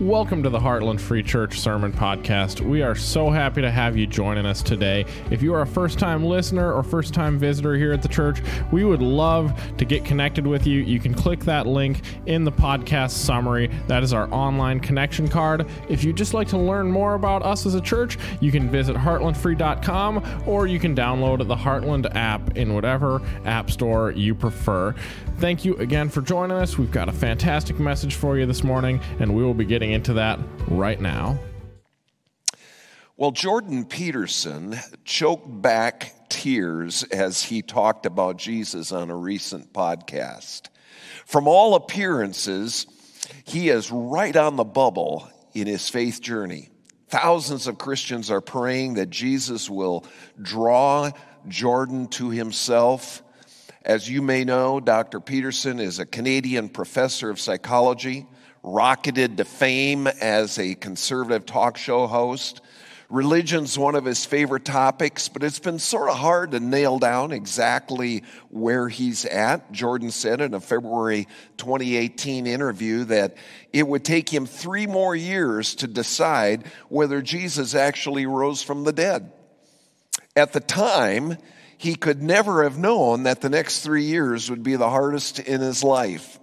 Welcome to the Heartland Free Church Sermon Podcast. We are so happy to have you joining us today. If you are a first time listener or first time visitor here at the church, we would love to get connected with you. You can click that link in the podcast summary. That is our online connection card. If you'd just like to learn more about us as a church, you can visit heartlandfree.com or you can download the Heartland app in whatever app store you prefer. Thank you again for joining us. We've got a fantastic message for you this morning, and we will be getting into that right now. Well, Jordan Peterson choked back tears as he talked about Jesus on a recent podcast. From all appearances, he is right on the bubble in his faith journey. Thousands of Christians are praying that Jesus will draw Jordan to himself as you may know, Dr. Peterson is a Canadian professor of psychology, rocketed to fame as a conservative talk show host. Religion's one of his favorite topics, but it's been sort of hard to nail down exactly where he's at. Jordan said in a February 2018 interview that it would take him three more years to decide whether Jesus actually rose from the dead. At the time, he could never have known that the next three years would be the hardest in his life.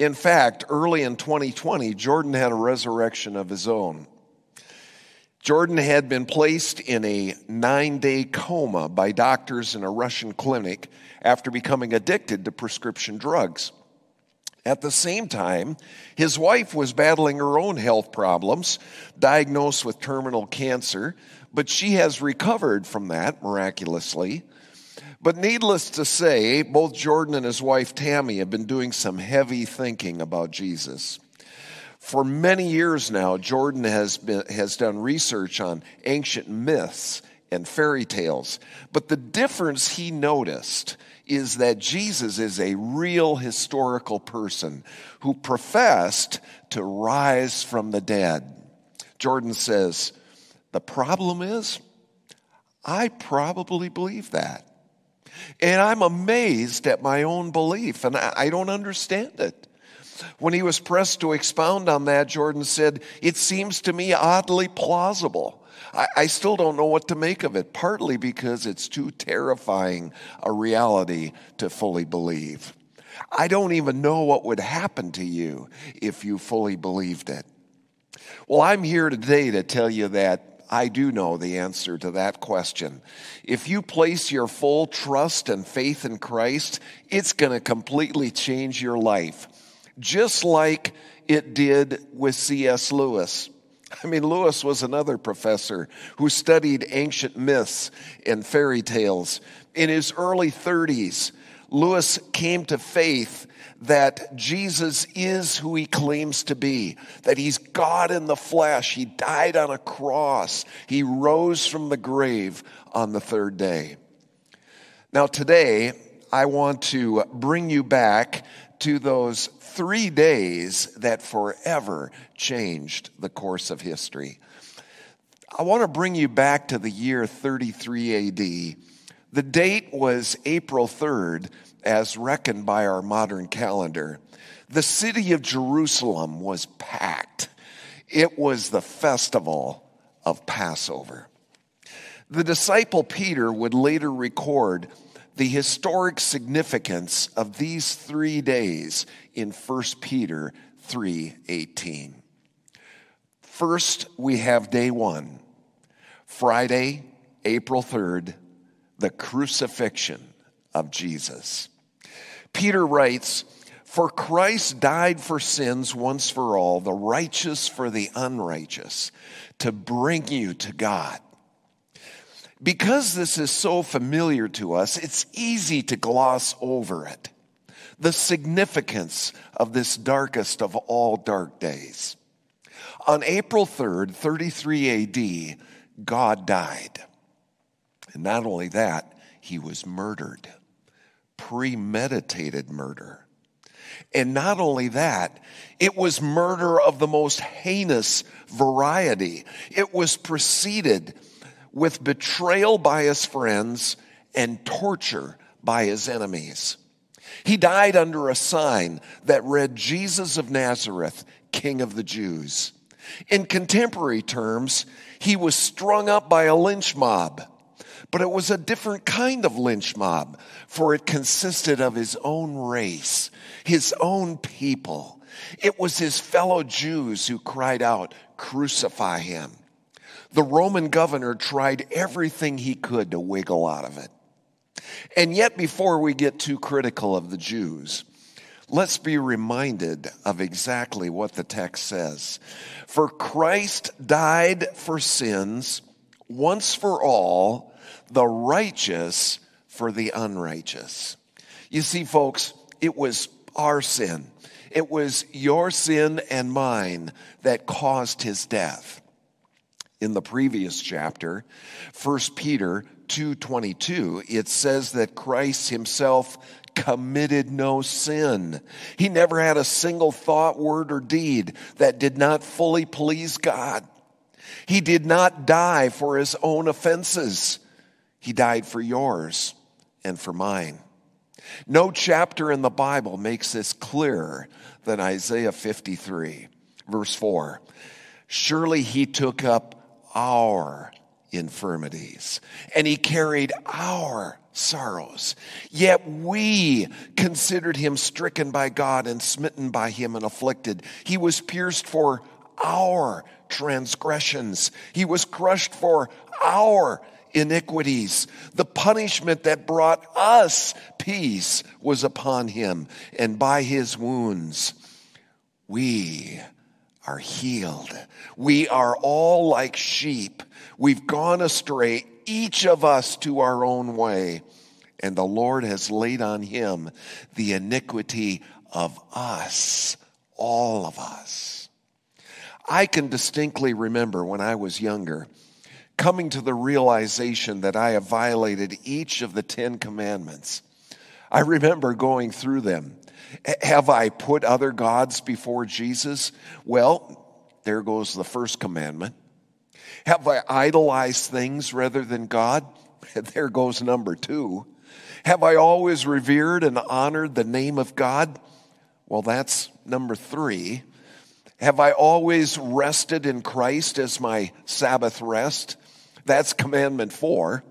In fact, early in 2020, Jordan had a resurrection of his own. Jordan had been placed in a nine day coma by doctors in a Russian clinic after becoming addicted to prescription drugs. At the same time, his wife was battling her own health problems, diagnosed with terminal cancer, but she has recovered from that miraculously. But needless to say, both Jordan and his wife Tammy have been doing some heavy thinking about Jesus. For many years now, Jordan has, been, has done research on ancient myths and fairy tales. But the difference he noticed is that Jesus is a real historical person who professed to rise from the dead. Jordan says, The problem is, I probably believe that. And I'm amazed at my own belief, and I don't understand it. When he was pressed to expound on that, Jordan said, It seems to me oddly plausible. I, I, still don't know what to make of it, partly because it's too terrifying a reality to fully believe. I don't even know what would happen to you if you fully believed it. Well, I'm here today to tell you that I do know the answer to that question. If you place your full trust and faith in Christ, it's going to completely change your life, just like it did with C.S. Lewis. I mean, Lewis was another professor who studied ancient myths and fairy tales. In his early 30s, Lewis came to faith that Jesus is who he claims to be, that he's God in the flesh. He died on a cross, he rose from the grave on the third day. Now, today, I want to bring you back to those three days that forever changed the course of history. I want to bring you back to the year 33 AD. The date was April 3rd, as reckoned by our modern calendar. The city of Jerusalem was packed. It was the festival of Passover. The disciple Peter would later record the historic significance of these three days in 1 Peter 3:18. First, we have day 1, Friday, April 3rd, the crucifixion of Jesus. Peter writes, For Christ died for sins once for all, the righteous for the unrighteous, to bring you to God. Because this is so familiar to us, it's easy to gloss over it. The significance of this darkest of all dark days. On April 3rd, 33 AD, God died. And not only that, he was murdered premeditated murder. And not only that, it was murder of the most heinous variety. It was preceded with betrayal by his friends and torture by his enemies. He died under a sign that read, Jesus of Nazareth, King of the Jews. In contemporary terms, he was strung up by a lynch mob. But it was a different kind of lynch mob, for it consisted of his own race, his own people. It was his fellow Jews who cried out, Crucify him. The Roman governor tried everything he could to wiggle out of it. And yet, before we get too critical of the Jews, let's be reminded of exactly what the text says. For Christ died for sins once for all, the righteous for the unrighteous. You see, folks, it was our sin. It was your sin and mine that caused his death. In the previous chapter, 1 Peter 2:22, it says that Christ himself committed no sin. He never had a single thought, word, or deed that did not fully please God. He did not die for his own offenses. He died for yours and for mine. No chapter in the Bible makes this clearer than Isaiah 53, verse 4. Surely he took up our infirmities and he carried our sorrows. Yet we considered him stricken by God and smitten by him and afflicted. He was pierced for our transgressions, he was crushed for our iniquities. The punishment that brought us peace was upon him, and by his wounds we are healed. We are all like sheep. We've gone astray, each of us to our own way, and the Lord has laid on him the iniquity of us, all of us. I can distinctly remember when I was younger coming to the realization that I have violated each of the Ten Commandments. I remember going through them. Have I put other gods before Jesus? Well, there goes the first commandment. Have I idolized things rather than God? There goes number two. Have I always revered and honored the name of God? Well, that's number three. Have I always rested in Christ as my Sabbath rest? That's commandment four.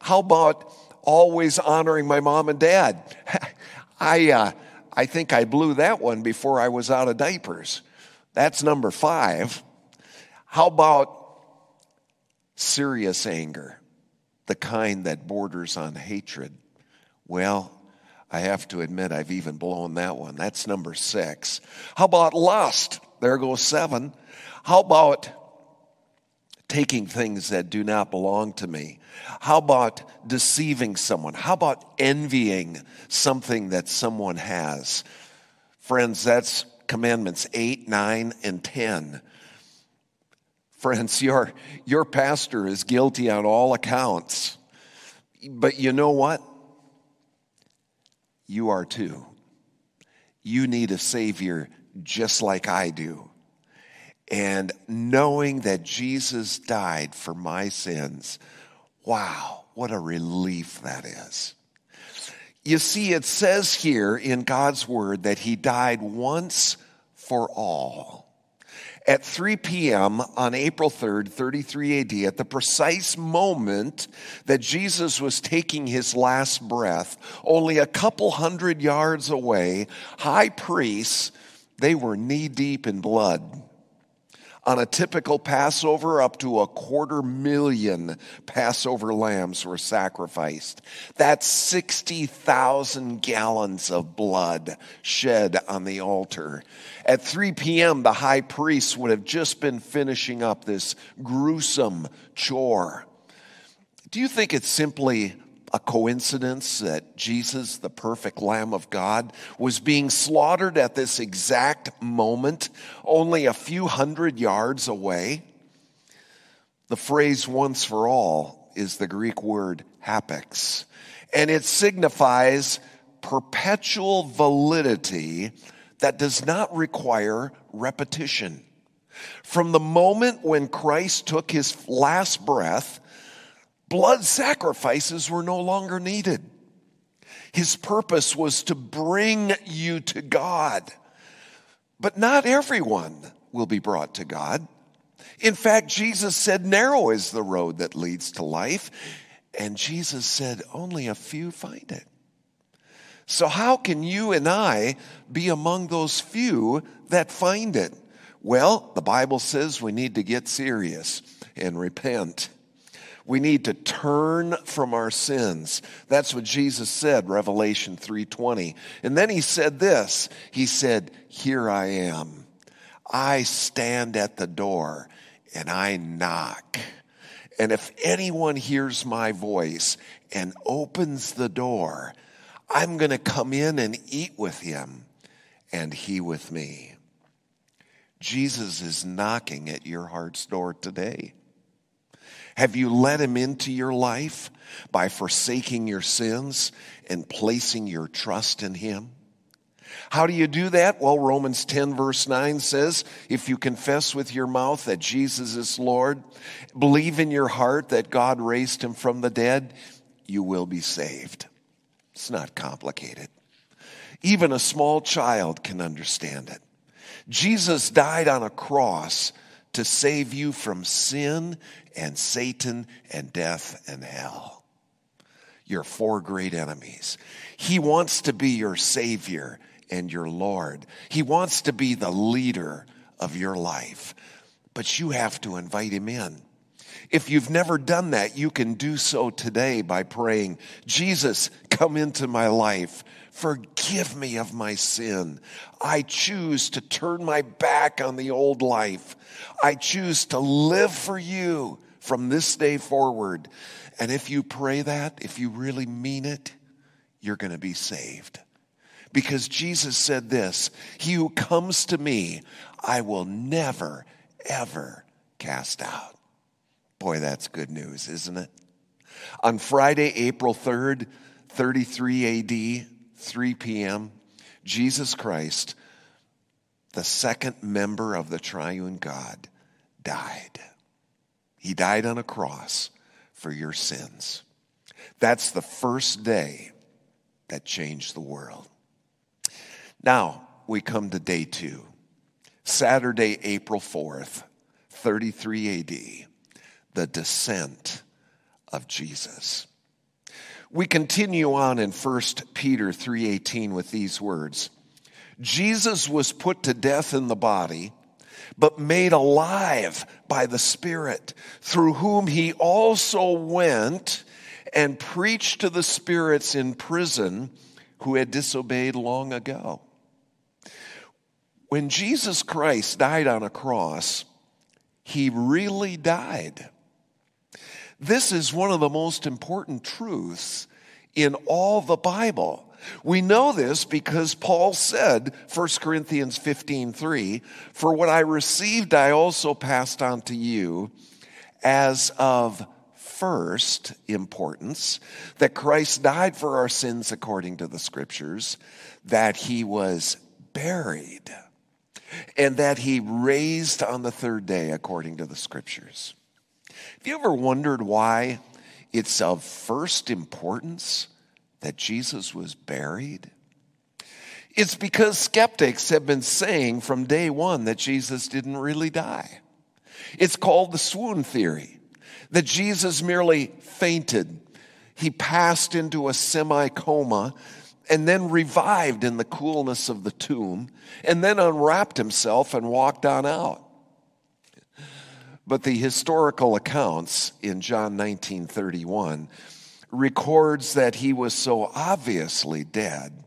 How about always honoring my mom and dad? I, uh, I think I blew that one before I was out of diapers. That's number five. How about serious anger, the kind that borders on hatred? Well, I have to admit, I've even blown that one. That's number six. How about lust? There goes seven. How about taking things that do not belong to me? How about deceiving someone? How about envying something that someone has? Friends, that's commandments 8, 9, and 10. Friends, your, your pastor is guilty on all accounts. But you know what? You are too. You need a Savior just like I do. And knowing that Jesus died for my sins, wow, what a relief that is. You see, it says here in God's word that he died once for all. At 3 p.m. on April 3rd, 33 AD, at the precise moment that Jesus was taking his last breath, only a couple hundred yards away, high priests, they were knee deep in blood on a typical Passover, up to a quarter million Passover lambs were sacrificed. That's 60,000 gallons of blood shed on the altar. At 3 p.m., the high priest would have just been finishing up this gruesome chore. Do you think it's simply a coincidence that Jesus, the perfect Lamb of God, was being slaughtered at this exact moment, only a few hundred yards away? The phrase once for all is the Greek word hapax, and it signifies perpetual validity that does not require repetition. From the moment when Christ took his last breath, blood sacrifices were no longer needed. His purpose was to bring you to God. But not everyone will be brought to God. In fact, Jesus said, Narrow is the road that leads to life. And Jesus said, Only a few find it. So, how can you and I be among those few that find it? Well, the Bible says we need to get serious and repent. We need to turn from our sins. That's what Jesus said, Revelation 3:20. And then he said this. He said, "Here I am. I stand at the door and I knock. And if anyone hears my voice and opens the door, I'm going to come in and eat with him and he with me." Jesus is knocking at your heart's door today. Have you let him into your life by forsaking your sins and placing your trust in him? How do you do that? Well, Romans 10, verse 9 says, If you confess with your mouth that Jesus is Lord, believe in your heart that God raised him from the dead, you will be saved. It's not complicated. Even a small child can understand it. Jesus died on a cross to save you from sin and Satan and death and hell. Your four great enemies. He wants to be your Savior and your Lord. He wants to be the leader of your life. But you have to invite Him in. If you've never done that, you can do so today by praying, Jesus, come into my life. Forgive me of my sin. I choose to turn my back on the old life. I choose to live for you from this day forward. And if you pray that, if you really mean it, you're going to be saved. Because Jesus said this He who comes to me, I will never, ever cast out. Boy, that's good news, isn't it? On Friday, April 3rd, 33 AD, 3 p.m., Jesus Christ, the second member of the triune God, died. He died on a cross for your sins. That's the first day that changed the world. Now we come to day two, Saturday, April 4th, 33 AD the descent of Jesus. We continue on in 1 Peter 3:18 with these words. Jesus was put to death in the body, but made alive by the Spirit, through whom he also went and preached to the spirits in prison who had disobeyed long ago. When Jesus Christ died on a cross, he really died. This is one of the most important truths in all the Bible. We know this because Paul said, 1 Corinthians 15 3, For what I received I also passed on to you as of first importance that Christ died for our sins according to the scriptures, that he was buried, and that he raised on the third day according to the scriptures. Have you ever wondered why it's of first importance that Jesus was buried? It's because skeptics have been saying from day one that Jesus didn't really die. It's called the swoon theory, that Jesus merely fainted. He passed into a semi coma and then revived in the coolness of the tomb and then unwrapped himself and walked on out. But the historical accounts in John 19:31 records that he was so obviously dead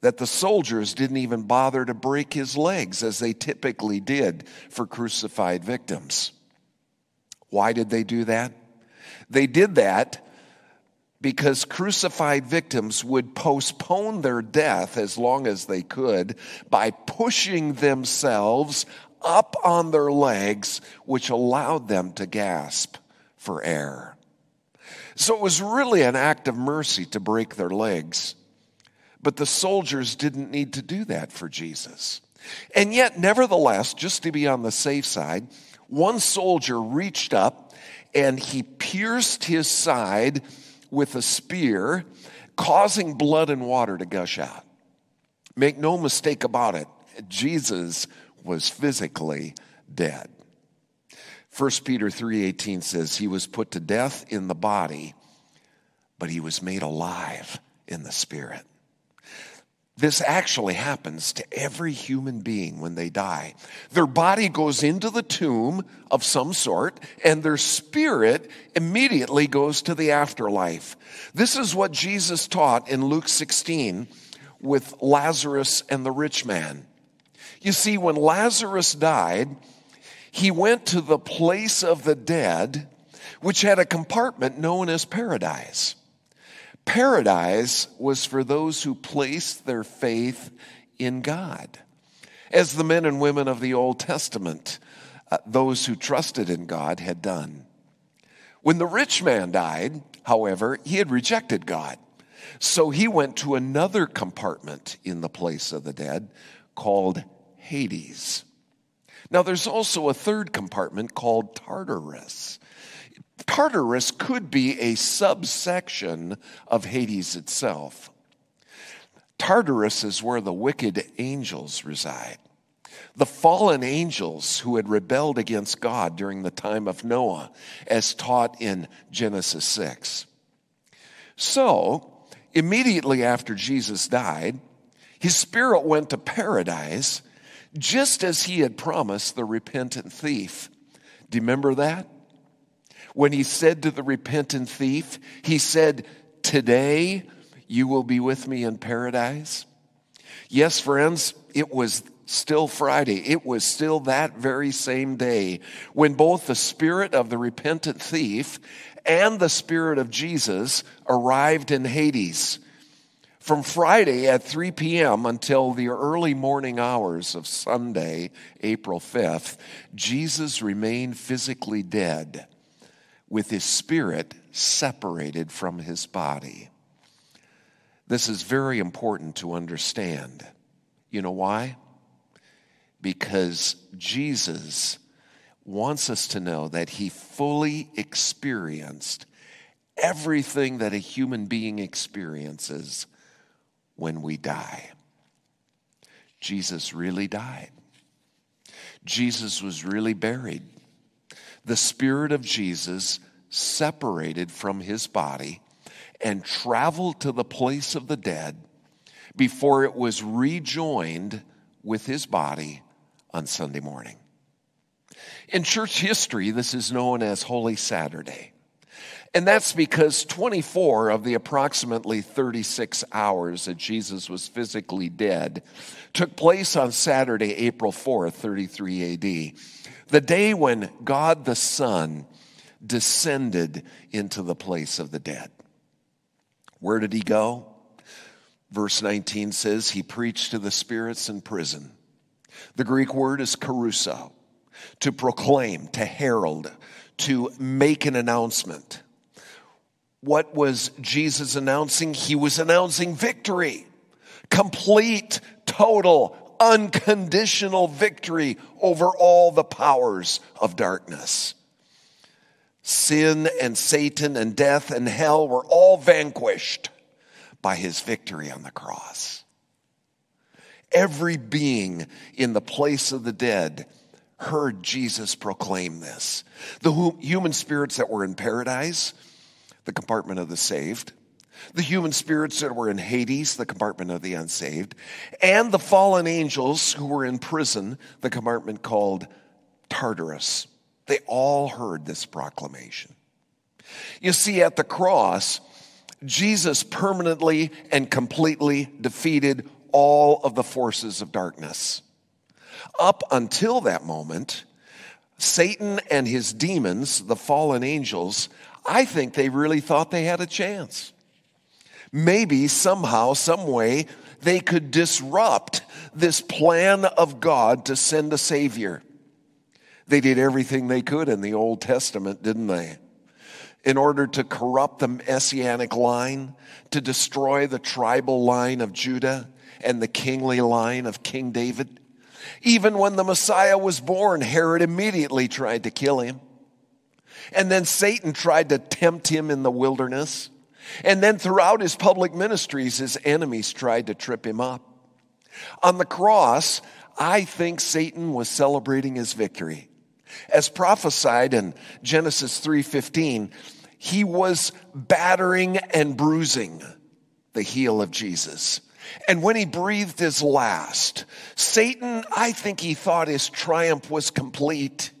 that the soldiers didn't even bother to break his legs as they typically did for crucified victims. Why did they do that? They did that because crucified victims would postpone their death as long as they could by pushing themselves up on their legs, which allowed them to gasp for air. So it was really an act of mercy to break their legs. But the soldiers didn't need to do that for Jesus. And yet, nevertheless, just to be on the safe side, one soldier reached up and he pierced his side with a spear, causing blood and water to gush out. Make no mistake about it, Jesus was physically dead. 1 Peter 3:18 says he was put to death in the body, but he was made alive in the spirit. This actually happens to every human being when they die. Their body goes into the tomb of some sort, and their spirit immediately goes to the afterlife. This is what Jesus taught in Luke 16 with Lazarus and the rich man. You see, when Lazarus died, he went to the place of the dead, which had a compartment known as paradise. Paradise was for those who placed their faith in God. As the men and women of the Old Testament, uh, those who trusted in God had done. When the rich man died, however, he had rejected God. So he went to another compartment in the place of the dead called Hades. Now, there's also a third compartment called Tartarus. Tartarus could be a subsection of Hades itself. Tartarus is where the wicked angels reside. The fallen angels who had rebelled against God during the time of Noah, as taught in Genesis 6. So, immediately after Jesus died, his spirit went to paradise just as he had promised the repentant thief. Do you remember that? When he said to the repentant thief, he said, Today you will be with me in paradise. Yes, friends, it was still Friday. It was still that very same day when both the spirit of the repentant thief and the spirit of Jesus arrived in Hades. From Friday at 3 p.m. until the early morning hours of Sunday, April 5th, Jesus remained physically dead with his spirit separated from his body. This is very important to understand. You know why? Because Jesus wants us to know that he fully experienced everything that a human being experiences when we die. Jesus really died. Jesus was really buried the Spirit of Jesus separated from his body and traveled to the place of the dead before it was rejoined with his body on Sunday morning. In church history, this is known as Holy Saturday. And that's because 24 of the approximately 36 hours that Jesus was physically dead took place on Saturday, April 4th, 33 AD the day when God the Son descended into the place of the dead. Where did he go? Verse 19 says he preached to the spirits in prison. The Greek word is kerusso, to proclaim, to herald, to make an announcement. What was Jesus announcing? He was announcing victory, complete, total, unconditional victory over all the powers of darkness. Sin and Satan and death and hell were all vanquished by his victory on the cross. Every being in the place of the dead heard Jesus proclaim this. The human spirits that were in paradise, the compartment of the saved, the human spirits that were in Hades, the compartment of the unsaved, and the fallen angels who were in prison, the compartment called Tartarus. They all heard this proclamation. You see, at the cross, Jesus permanently and completely defeated all of the forces of darkness. Up until that moment, Satan and his demons, the fallen angels, I think they really thought they had a chance maybe somehow, some way, they could disrupt this plan of God to send a Savior. They did everything they could in the Old Testament, didn't they? In order to corrupt the messianic line, to destroy the tribal line of Judah and the kingly line of King David. Even when the Messiah was born, Herod immediately tried to kill him. And then Satan tried to tempt him in the wilderness. And then throughout his public ministries, his enemies tried to trip him up. On the cross, I think Satan was celebrating his victory. As prophesied in Genesis 3:15, he was battering and bruising the heel of Jesus. And when he breathed his last, Satan, I think he thought his triumph was complete.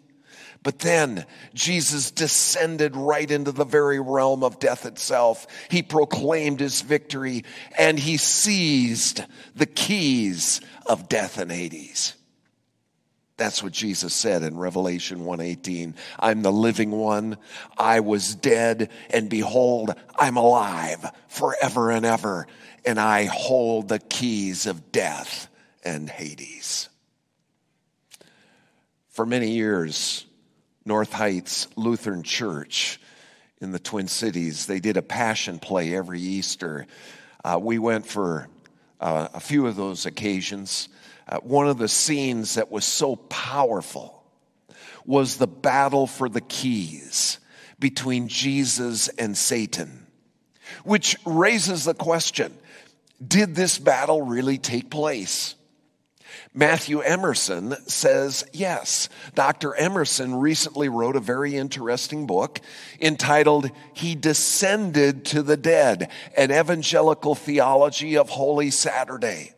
But then Jesus descended right into the very realm of death itself. He proclaimed his victory and he seized the keys of death and Hades. That's what Jesus said in Revelation 1:18. I'm the living one. I was dead and behold, I'm alive forever and ever, and I hold the keys of death and Hades. For many years, North Heights Lutheran Church in the Twin Cities. They did a passion play every Easter. Uh, we went for uh, a few of those occasions. Uh, one of the scenes that was so powerful was the battle for the keys between Jesus and Satan, which raises the question did this battle really take place? Matthew Emerson says yes. Dr. Emerson recently wrote a very interesting book entitled He Descended to the Dead An Evangelical Theology of Holy Saturday.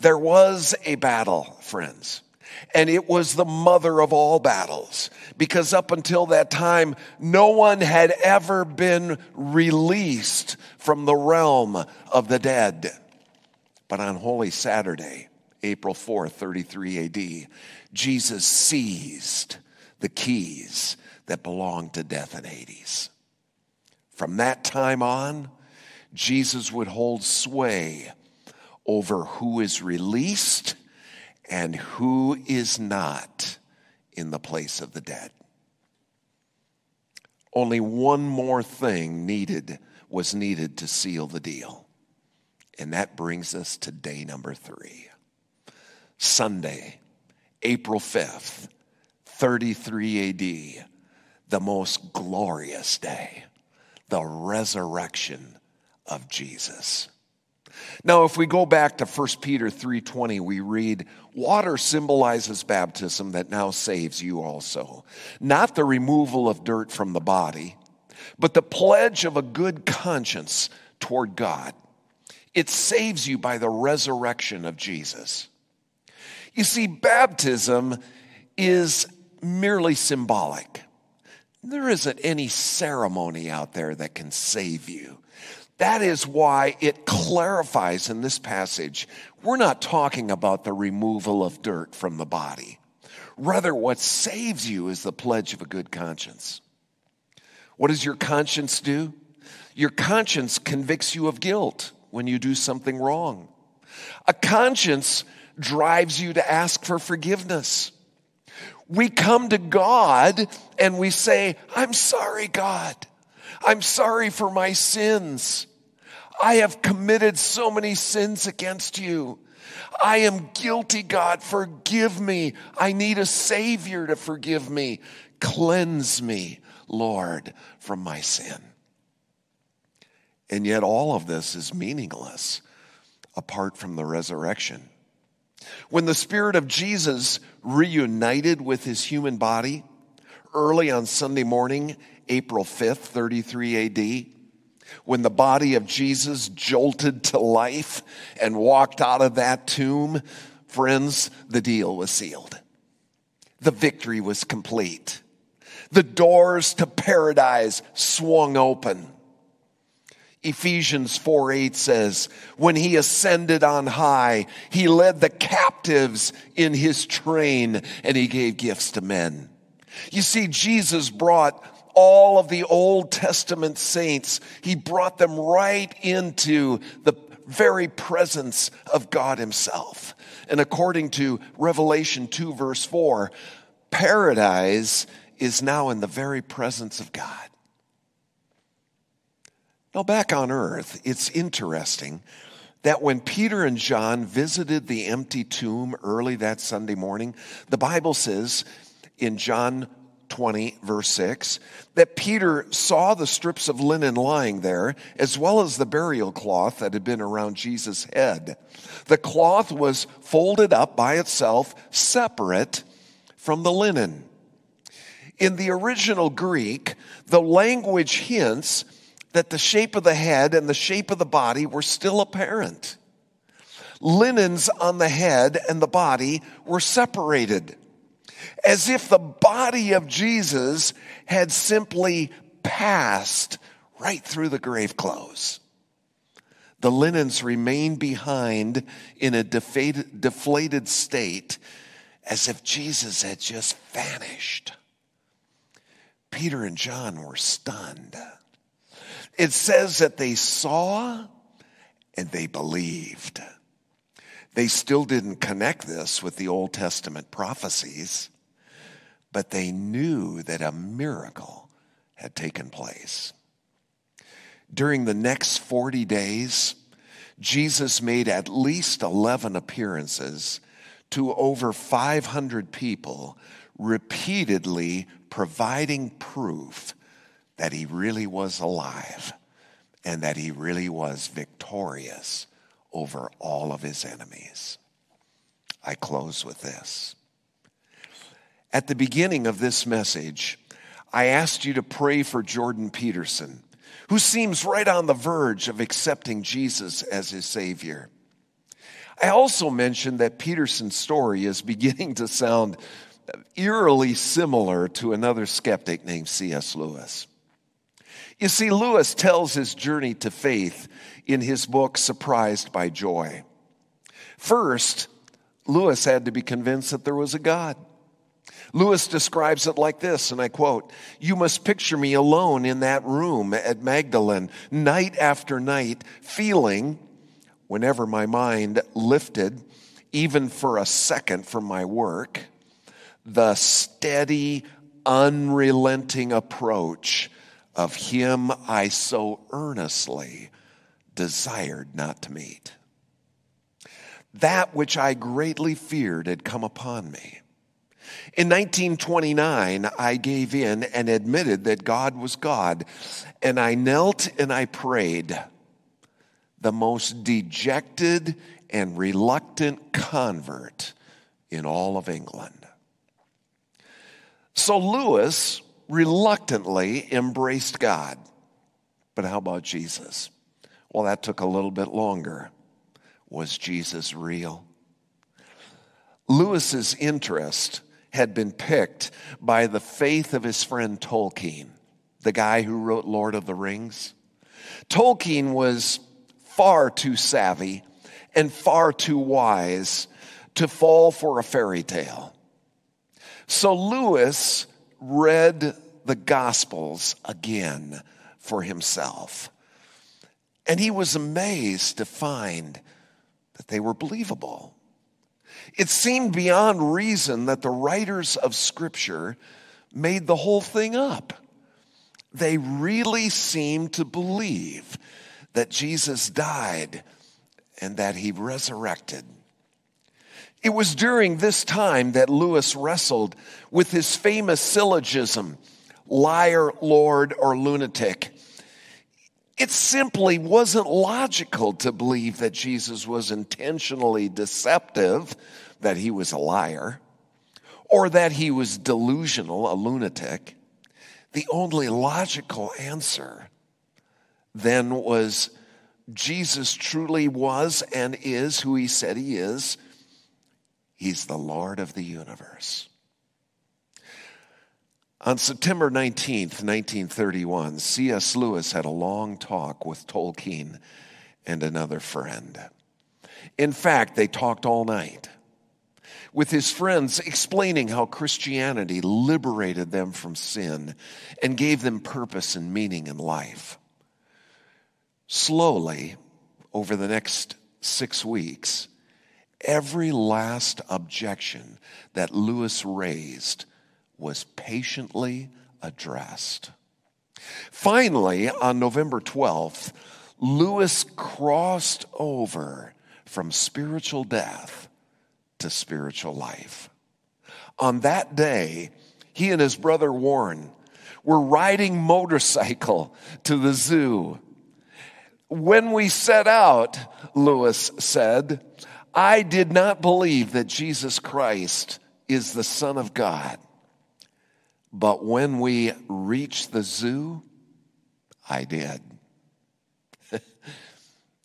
There was a battle, friends, and it was the mother of all battles because up until that time, no one had ever been released from the realm of the dead. But on Holy Saturday, April 4th, 33 AD, Jesus seized the keys that belonged to death and Hades. From that time on, Jesus would hold sway over who is released and who is not in the place of the dead. Only one more thing needed was needed to seal the deal. And that brings us to day number three. Sunday, April 5th, 33 AD, the most glorious day, the resurrection of Jesus. Now, if we go back to 1 Peter 3:20, we read, "Water symbolizes baptism that now saves you also, not the removal of dirt from the body, but the pledge of a good conscience toward God. It saves you by the resurrection of Jesus." You see, baptism is merely symbolic. There isn't any ceremony out there that can save you. That is why it clarifies in this passage we're not talking about the removal of dirt from the body. Rather, what saves you is the pledge of a good conscience. What does your conscience do? Your conscience convicts you of guilt when you do something wrong. A conscience drives you to ask for forgiveness. We come to God and we say, I'm sorry, God. I'm sorry for my sins. I have committed so many sins against you. I am guilty, God. Forgive me. I need a Savior to forgive me. Cleanse me, Lord, from my sin. And yet, all of this is meaningless apart from the resurrection. When the Spirit of Jesus reunited with his human body early on Sunday morning, April 5th, 33 AD, when the body of Jesus jolted to life and walked out of that tomb, friends, the deal was sealed. The victory was complete. The doors to paradise swung open. Ephesians 4 8 says, When he ascended on high, he led the captives in his train and he gave gifts to men. You see, Jesus brought all of the Old Testament saints, he brought them right into the very presence of God himself. And according to Revelation 2, verse 4, paradise is now in the very presence of God. Now, back on earth, it's interesting that when Peter and John visited the empty tomb early that Sunday morning, the Bible says in John 20, verse 6, that Peter saw the strips of linen lying there, as well as the burial cloth that had been around Jesus' head. The cloth was folded up by itself, separate from the linen. In the original Greek, the language hints that the shape of the head and the shape of the body were still apparent. Linens on the head and the body were separated, as if the body of Jesus had simply passed right through the grave clothes. The linens remained behind in a deflated, state as if Jesus had just vanished. Peter and John were stunned. It says that they saw and they believed. They still didn't connect this with the Old Testament prophecies, but they knew that a miracle had taken place. During the next 40 days, Jesus made at least 11 appearances to over 500 people, repeatedly providing proof that he really was alive and that he really was victorious over all of his enemies. I close with this. At the beginning of this message, I asked you to pray for Jordan Peterson, who seems right on the verge of accepting Jesus as his Savior. I also mentioned that Peterson's story is beginning to sound eerily similar to another skeptic named C.S. Lewis. You see, Lewis tells his journey to faith in his book, Surprised by Joy. First, Lewis had to be convinced that there was a God. Lewis describes it like this, and I quote You must picture me alone in that room at Magdalen, night after night, feeling, whenever my mind lifted, even for a second from my work, the steady, unrelenting approach of him I so earnestly desired not to meet. That which I greatly feared had come upon me. In 1929, I gave in and admitted that God was God, and I knelt and I prayed. The most dejected and reluctant convert in all of England. So Lewis reluctantly embraced God. But how about Jesus? Well, that took a little bit longer. Was Jesus real? Lewis's interest had been picked by the faith of his friend Tolkien, the guy who wrote Lord of the Rings. Tolkien was far too savvy and far too wise to fall for a fairy tale. So Lewis read the Gospels again for himself. And he was amazed to find that they were believable. It seemed beyond reason that the writers of Scripture made the whole thing up. They really seemed to believe that Jesus died and that he resurrected. It was during this time that Lewis wrestled with his famous syllogism liar, lord, or lunatic. It simply wasn't logical to believe that Jesus was intentionally deceptive, that he was a liar, or that he was delusional, a lunatic. The only logical answer then was Jesus truly was and is who he said he is He's the Lord of the universe. On September 19th, 1931, C.S. Lewis had a long talk with Tolkien and another friend. In fact, they talked all night with his friends, explaining how Christianity liberated them from sin and gave them purpose and meaning in life. Slowly, over the next six weeks, every last objection that Lewis raised was patiently addressed. Finally, on November 12th, Lewis crossed over from spiritual death to spiritual life. On that day, He and his brother Warren were riding motorcycle to the zoo. When we set out, Lewis said, I did not believe that Jesus Christ is the Son of God. But when we reached the zoo, I did.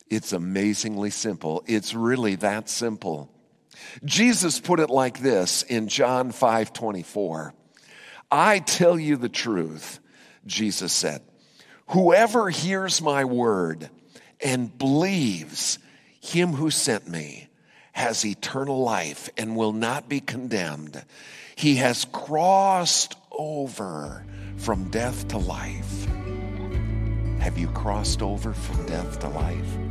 it's amazingly simple. It's really that simple. Jesus put it like this in John 5 24. I tell you the truth, Jesus said. Whoever hears my word and believes him who sent me has eternal life and will not be condemned. He has crossed over from death to life. Have you crossed over from death to life?